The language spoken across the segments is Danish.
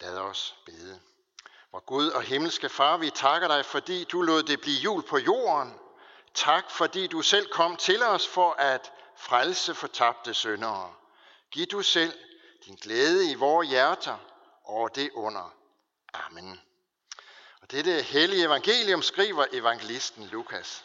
Lad os bede. Vor Gud og himmelske Far, vi takker dig, fordi du lod det blive jul på jorden. Tak, fordi du selv kom til os for at frelse fortabte syndere. Giv du selv din glæde i vores hjerter over det under. Amen. Og dette hellige evangelium skriver evangelisten Lukas.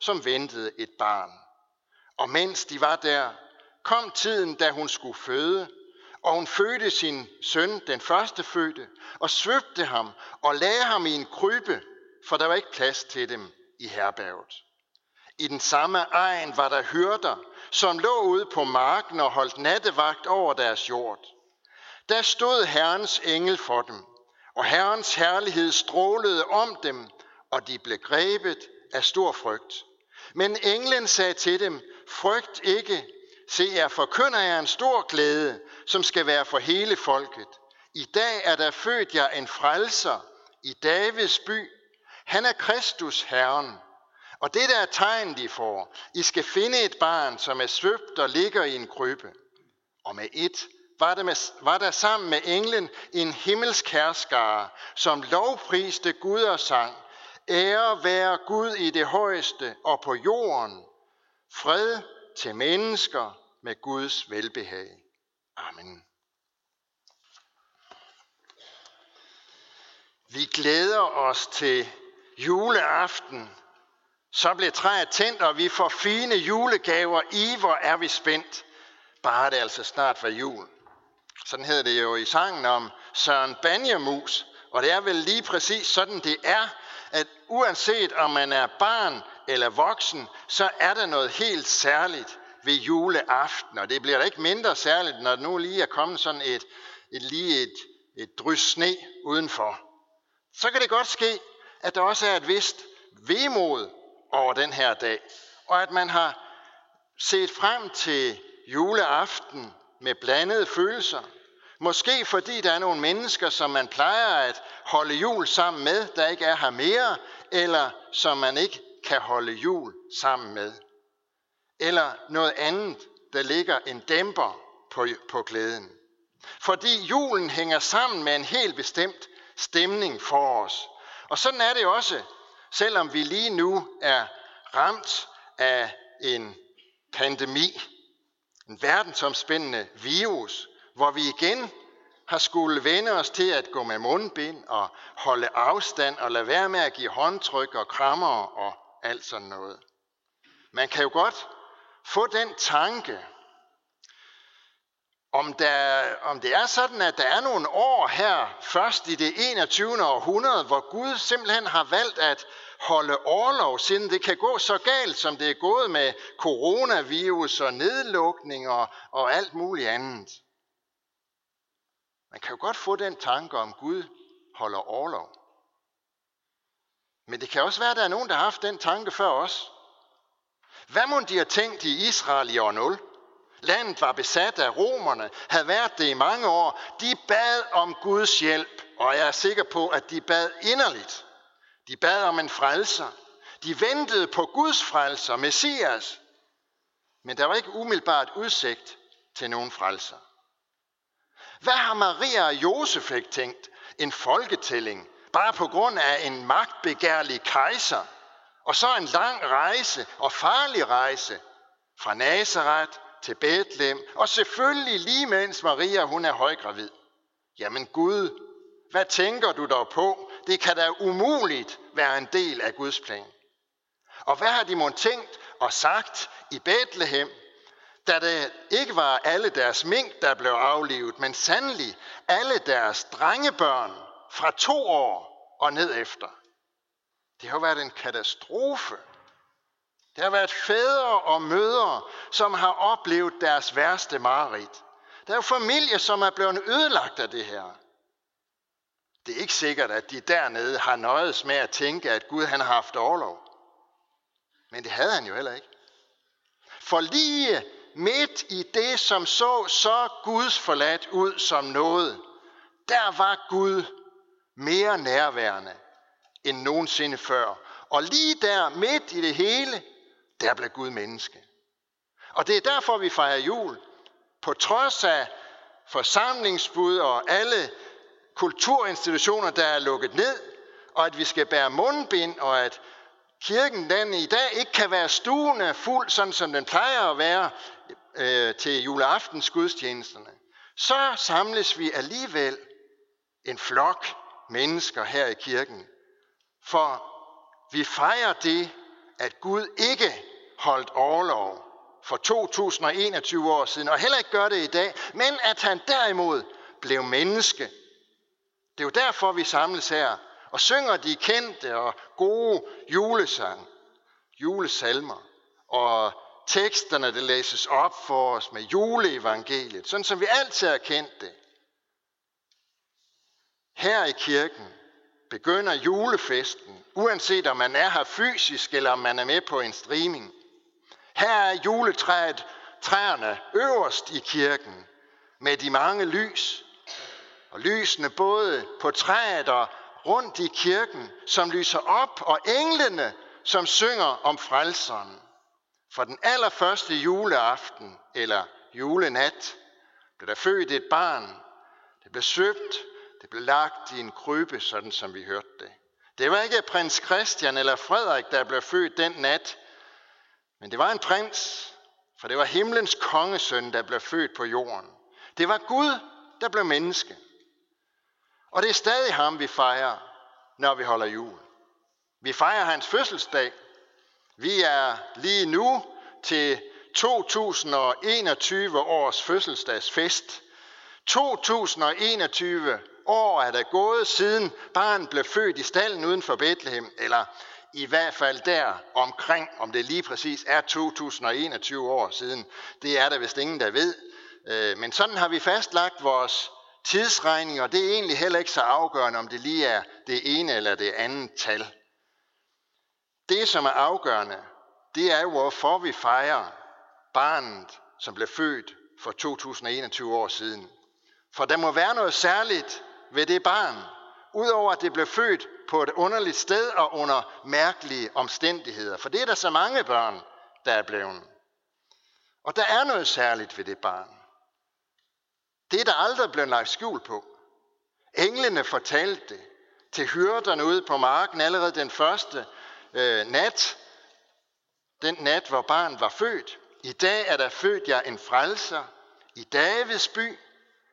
som ventede et barn. Og mens de var der, kom tiden, da hun skulle føde, og hun fødte sin søn, den første fødte, og svøbte ham og lagde ham i en krybe, for der var ikke plads til dem i herberget. I den samme egen var der hyrder, som lå ude på marken og holdt nattevagt over deres jord. Der stod Herrens engel for dem, og Herrens herlighed strålede om dem, og de blev grebet af stor frygt. Men englen sagde til dem, frygt ikke, se jeg forkynder jer en stor glæde, som skal være for hele folket. I dag er der født jer en frelser i Davids by. Han er Kristus Herren. Og det der er tegn, de får, I skal finde et barn, som er svøbt og ligger i en krybbe. Og med et var der, med, var der sammen med englen en himmelsk herskare, som lovpriste Gud og sang, Ære være Gud i det højeste og på jorden. Fred til mennesker med Guds velbehag. Amen. Vi glæder os til juleaften. Så bliver træet tændt, og vi får fine julegaver. I hvor er vi spændt. Bare det altså snart var jul. Sådan hedder det jo i sangen om Søren Banjemus. Og det er vel lige præcis sådan det er, at uanset om man er barn eller voksen, så er der noget helt særligt ved juleaften. Og det bliver da ikke mindre særligt, når nu lige er kommet sådan et, et lige et, et drys sne udenfor. Så kan det godt ske, at der også er et vist vemod over den her dag, og at man har set frem til juleaften med blandede følelser. Måske fordi der er nogle mennesker, som man plejer at holde jul sammen med, der ikke er her mere, eller som man ikke kan holde jul sammen med. Eller noget andet, der ligger en dæmper på, på glæden. Fordi julen hænger sammen med en helt bestemt stemning for os. Og sådan er det også, selvom vi lige nu er ramt af en pandemi, en verdensomspændende virus, hvor vi igen har skulle vende os til at gå med mundbind og holde afstand og lade være med at give håndtryk og krammer og alt sådan noget. Man kan jo godt få den tanke, om, der, om det er sådan, at der er nogle år her, først i det 21. århundrede, hvor Gud simpelthen har valgt at holde overlov, siden det kan gå så galt, som det er gået med coronavirus og nedlukning og, og alt muligt andet. Kan jo godt få den tanke om, Gud holder overlov. Men det kan også være, at der er nogen, der har haft den tanke før os. Hvad må de have tænkt i Israel i år 0? Landet var besat af romerne, havde været det i mange år. De bad om Guds hjælp, og jeg er sikker på, at de bad inderligt. De bad om en frelser. De ventede på Guds frelser, Messias. Men der var ikke umiddelbart udsigt til nogen frelser. Hvad har Maria og Josef ikke tænkt? En folketælling, bare på grund af en magtbegærlig kejser. Og så en lang rejse og farlig rejse fra Nazareth til Bethlehem. Og selvfølgelig lige mens Maria hun er højgravid. Jamen Gud, hvad tænker du dog på? Det kan da umuligt være en del af Guds plan. Og hvad har de mon tænkt og sagt i Bethlehem, da det ikke var alle deres mink, der blev aflivet, men sandelig alle deres drengebørn fra to år og ned efter. Det har været en katastrofe. Det har været fædre og mødre, som har oplevet deres værste mareridt. Der er familier, som er blevet ødelagt af det her. Det er ikke sikkert, at de dernede har nøjes med at tænke, at Gud han har haft overlov. Men det havde han jo heller ikke. For lige midt i det, som så så Guds forladt ud som noget, der var Gud mere nærværende end nogensinde før. Og lige der midt i det hele, der blev Gud menneske. Og det er derfor, vi fejrer jul. På trods af forsamlingsbud og alle kulturinstitutioner, der er lukket ned, og at vi skal bære mundbind, og at kirken den i dag ikke kan være stuende fuld, sådan som den plejer at være øh, til juleaftens gudstjenesterne, så samles vi alligevel en flok mennesker her i kirken. For vi fejrer det, at Gud ikke holdt overlov for 2021 år siden, og heller ikke gør det i dag, men at han derimod blev menneske. Det er jo derfor, vi samles her og synger de kendte og gode julesang, julesalmer, og teksterne, der læses op for os med juleevangeliet, sådan som vi altid har kendt det. Her i kirken begynder julefesten, uanset om man er her fysisk eller om man er med på en streaming. Her er juletræet, træerne øverst i kirken med de mange lys. Og lysene både på træet og rundt i kirken, som lyser op, og englene, som synger om frelseren. For den allerførste juleaften, eller julenat, blev der født et barn. Det blev søbt, det blev lagt i en krybbe, sådan som vi hørte det. Det var ikke prins Christian eller Frederik, der blev født den nat, men det var en prins, for det var himlens kongesøn, der blev født på jorden. Det var Gud, der blev menneske. Og det er stadig ham, vi fejrer, når vi holder jul. Vi fejrer hans fødselsdag. Vi er lige nu til 2021 års fødselsdagsfest. 2021 år er der gået siden barn blev født i stallen uden for Bethlehem, eller i hvert fald der omkring, om det lige præcis er 2021 år siden. Det er der vist ingen, der ved. Øh, men sådan har vi fastlagt vores tidsregning, og det er egentlig heller ikke så afgørende, om det lige er det ene eller det andet tal. Det, som er afgørende, det er jo, hvorfor vi fejrer barnet, som blev født for 2021 år siden. For der må være noget særligt ved det barn, udover at det blev født på et underligt sted og under mærkelige omstændigheder. For det er der så mange børn, der er blevet. Og der er noget særligt ved det barn. Det er der aldrig blevet lagt skjul på. Englene fortalte det til hyrderne ude på marken allerede den første øh, nat. Den nat, hvor barnet var født. I dag er der født jer en frelser i Davids by.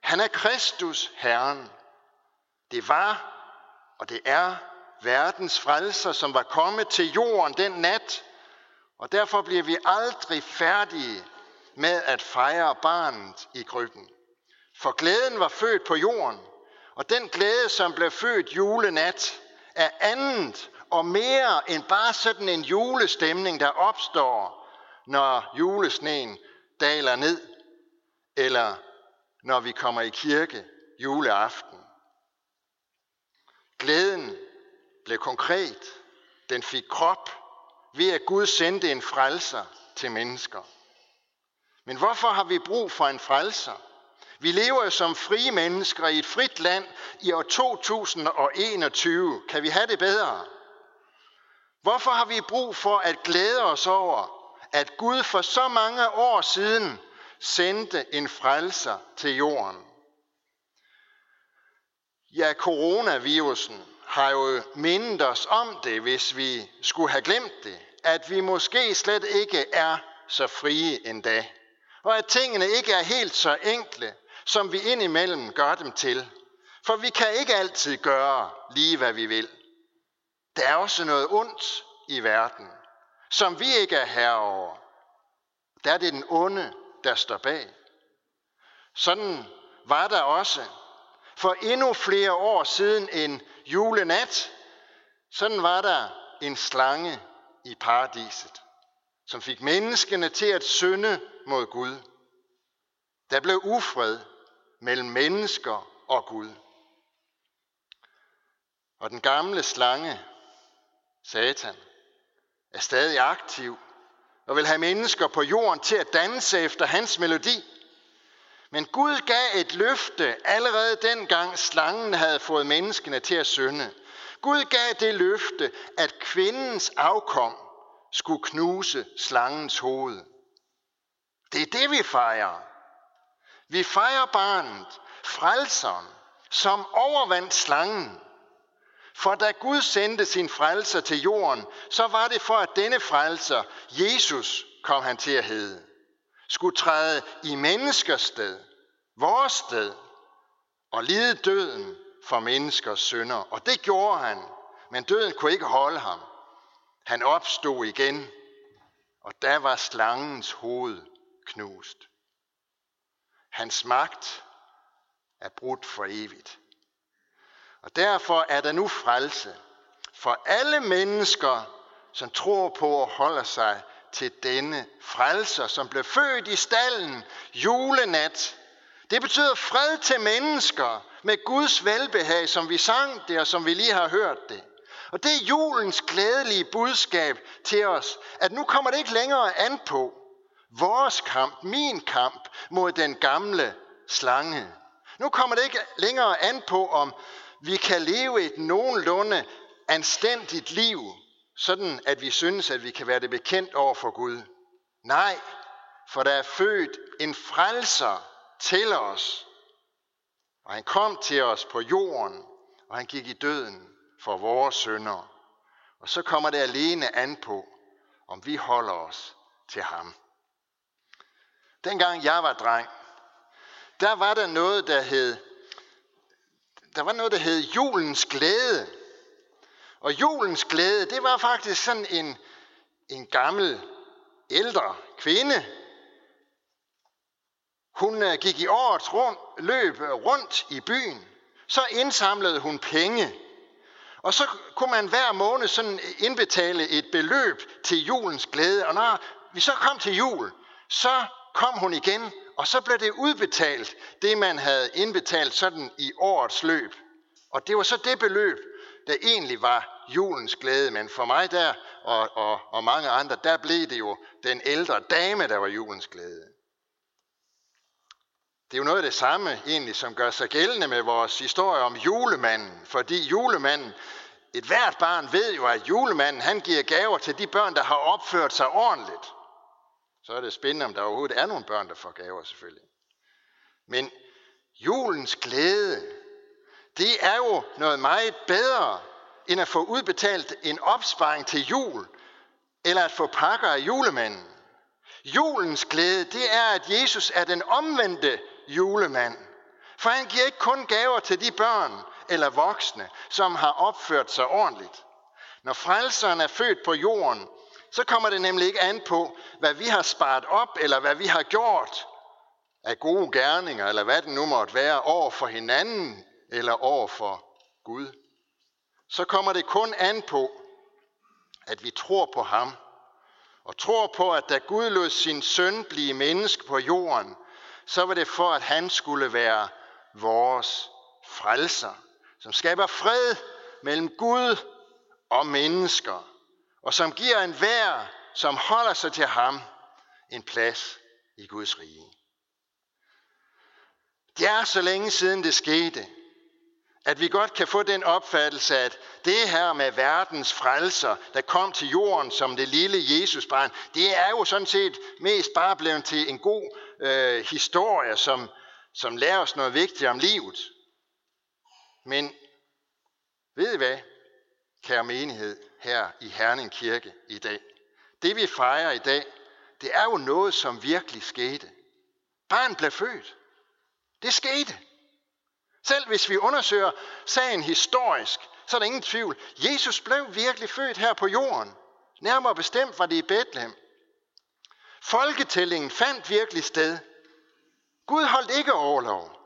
Han er Kristus, Herren. Det var, og det er verdens frelser, som var kommet til jorden den nat, og derfor bliver vi aldrig færdige med at fejre barnet i krybben. For glæden var født på jorden, og den glæde, som blev født julenat, er andet og mere end bare sådan en julestemning, der opstår, når julesneen daler ned, eller når vi kommer i kirke juleaften. Glæden blev konkret. Den fik krop ved at Gud sendte en frelser til mennesker. Men hvorfor har vi brug for en frelser? Vi lever jo som frie mennesker i et frit land i år 2021. Kan vi have det bedre? Hvorfor har vi brug for at glæde os over, at Gud for så mange år siden sendte en frelser til jorden? Ja, coronavirusen har jo mindet os om det, hvis vi skulle have glemt det, at vi måske slet ikke er så frie endda, og at tingene ikke er helt så enkle, som vi indimellem gør dem til. For vi kan ikke altid gøre lige, hvad vi vil. Der er også noget ondt i verden, som vi ikke er herre over. Der er det den onde, der står bag. Sådan var der også for endnu flere år siden en julenat. Sådan var der en slange i paradiset, som fik menneskene til at synde mod Gud. Der blev ufred mellem mennesker og Gud. Og den gamle slange, Satan, er stadig aktiv og vil have mennesker på jorden til at danse efter hans melodi. Men Gud gav et løfte allerede dengang slangen havde fået menneskene til at synde. Gud gav det løfte, at kvindens afkom skulle knuse slangens hoved. Det er det, vi fejrer. Vi fejrer barnet, frelseren, som overvandt slangen. For da Gud sendte sin frelser til jorden, så var det for, at denne frelser, Jesus, kom han til at hedde, skulle træde i menneskers sted, vores sted, og lide døden for menneskers synder. Og det gjorde han, men døden kunne ikke holde ham. Han opstod igen, og der var slangens hoved knust. Hans magt er brudt for evigt. Og derfor er der nu frelse for alle mennesker, som tror på og holder sig til denne frelser, som blev født i stallen julenat. Det betyder fred til mennesker med Guds velbehag, som vi sang det, og som vi lige har hørt det. Og det er julens glædelige budskab til os, at nu kommer det ikke længere an på vores kamp, min kamp mod den gamle slange. Nu kommer det ikke længere an på, om vi kan leve et nogenlunde anstændigt liv, sådan at vi synes, at vi kan være det bekendt over for Gud. Nej, for der er født en frelser til os. Og han kom til os på jorden, og han gik i døden for vores sønder. Og så kommer det alene an på, om vi holder os til ham. Dengang jeg var dreng, der var der noget, der hed, der var noget, der hed julens glæde. Og julens glæde, det var faktisk sådan en, en gammel, ældre kvinde. Hun øh, gik i årets rundt, løb øh, rundt i byen. Så indsamlede hun penge. Og så kunne man hver måned sådan indbetale et beløb til julens glæde. Og når vi så kom til jul, så kom hun igen, og så blev det udbetalt, det man havde indbetalt sådan i årets løb. Og det var så det beløb, der egentlig var julens glæde. Men for mig der, og, og, og mange andre, der blev det jo den ældre dame, der var julens glæde. Det er jo noget af det samme egentlig, som gør sig gældende med vores historie om julemanden. Fordi julemanden, et hvert barn ved jo, at julemanden han giver gaver til de børn, der har opført sig ordentligt. Så er det spændende, om der overhovedet er nogle børn, der får gaver selvfølgelig. Men julens glæde, det er jo noget meget bedre, end at få udbetalt en opsparing til jul, eller at få pakker af julemanden. Julens glæde, det er, at Jesus er den omvendte julemand. For han giver ikke kun gaver til de børn eller voksne, som har opført sig ordentligt. Når frelseren er født på jorden, så kommer det nemlig ikke an på, hvad vi har sparet op, eller hvad vi har gjort af gode gerninger, eller hvad det nu måtte være, over for hinanden, eller over for Gud. Så kommer det kun an på, at vi tror på ham, og tror på, at da Gud lod sin søn blive menneske på jorden, så var det for, at han skulle være vores frelser, som skaber fred mellem Gud og mennesker, og som giver en hver, som holder sig til ham, en plads i Guds rige. Det er så længe siden det skete, at vi godt kan få den opfattelse, at det her med verdens frelser, der kom til jorden som det lille Jesusbarn, det er jo sådan set mest bare blevet til en god øh, historie, som, som lærer os noget vigtigt om livet. Men ved I hvad, kære menighed her i Herning Kirke i dag? Det vi fejrer i dag, det er jo noget, som virkelig skete. Barn blev født. Det skete. Selv hvis vi undersøger sagen historisk, så er der ingen tvivl. Jesus blev virkelig født her på jorden. Nærmere bestemt var det i Bethlehem. Folketællingen fandt virkelig sted. Gud holdt ikke overlov.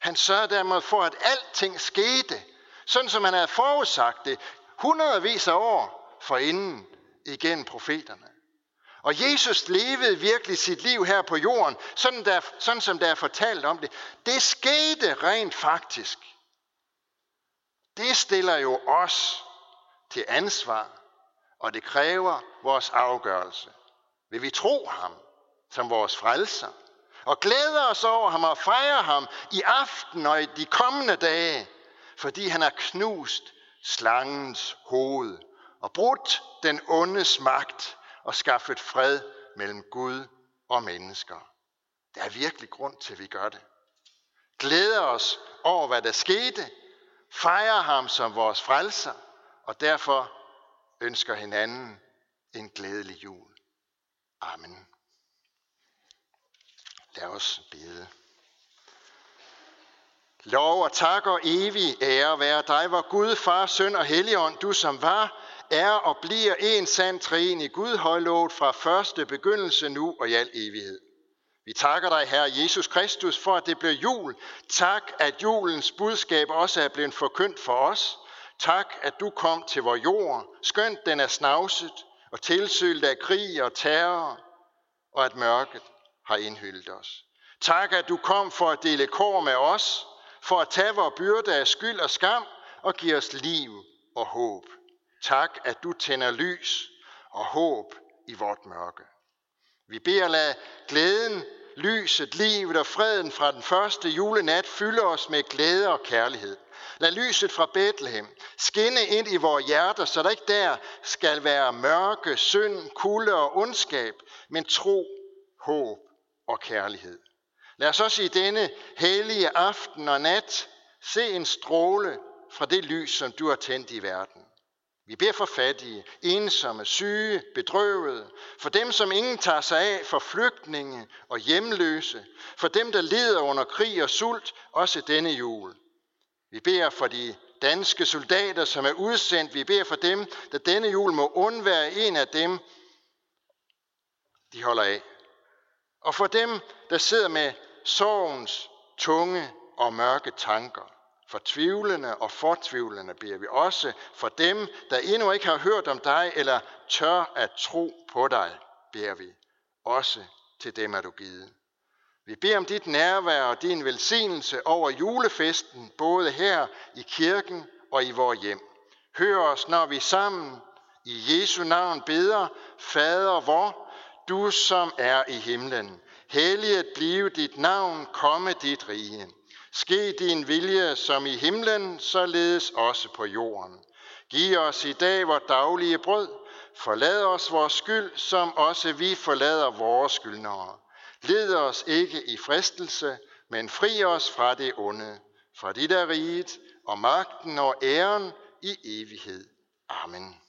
Han sørgede dermed for, at alting skete, sådan som han havde forudsagt det, hundredvis af år forinden igen profeterne. Og Jesus levede virkelig sit liv her på jorden, sådan, der, sådan som der er fortalt om det. Det skete rent faktisk. Det stiller jo os til ansvar, og det kræver vores afgørelse. Vil vi tro ham som vores frelser? Og glæde os over ham og fejre ham i aften og i de kommende dage, fordi han har knust slangens hoved og brudt den ondes magt og skaffet fred mellem Gud og mennesker. Der er virkelig grund til, at vi gør det. Glæder os over, hvad der skete, fejrer ham som vores frelser, og derfor ønsker hinanden en glædelig jul. Amen. Lad os bede. Lov og tak og evig ære være dig, hvor Gud, Far, Søn og Helligånd, du som var, er og bliver en sand træen i Gud højlovet fra første begyndelse nu og i al evighed. Vi takker dig, Herre Jesus Kristus, for at det blev jul. Tak, at julens budskab også er blevet forkyndt for os. Tak, at du kom til vor jord, skønt den er snavset og tilsølt af krig og terror, og at mørket har indhyldet os. Tak, at du kom for at dele kår med os, for at tage vores byrde af skyld og skam og give os liv og håb. Tak, at du tænder lys og håb i vort mørke. Vi beder lad glæden, lyset, livet og freden fra den første julenat fylde os med glæde og kærlighed. Lad lyset fra Bethlehem skinne ind i vores hjerter, så der ikke der skal være mørke, synd, kulde og ondskab, men tro, håb og kærlighed. Lad os også i denne hellige aften og nat se en stråle fra det lys, som du har tændt i verden. Vi beder for fattige, ensomme, syge, bedrøvede, for dem, som ingen tager sig af, for flygtninge og hjemløse, for dem, der lider under krig og sult, også denne jul. Vi beder for de danske soldater, som er udsendt. Vi beder for dem, der denne jul må undvære en af dem, de holder af. Og for dem, der sidder med sorgens tunge og mørke tanker. For tvivlende og fortvivlende beder vi også for dem, der endnu ikke har hørt om dig eller tør at tro på dig, beder vi også til dem er du givet. Vi beder om dit nærvær og din velsignelse over julefesten, både her i kirken og i vores hjem. Hør os, når vi sammen i Jesu navn beder, Fader vor, du som er i himlen. Helliget blive dit navn, komme dit rige. Ske din vilje som i himlen, således også på jorden. Giv os i dag vores daglige brød. Forlad os vores skyld, som også vi forlader vores skyldnere. Led os ikke i fristelse, men fri os fra det onde. For dit er riget og magten og æren i evighed. Amen.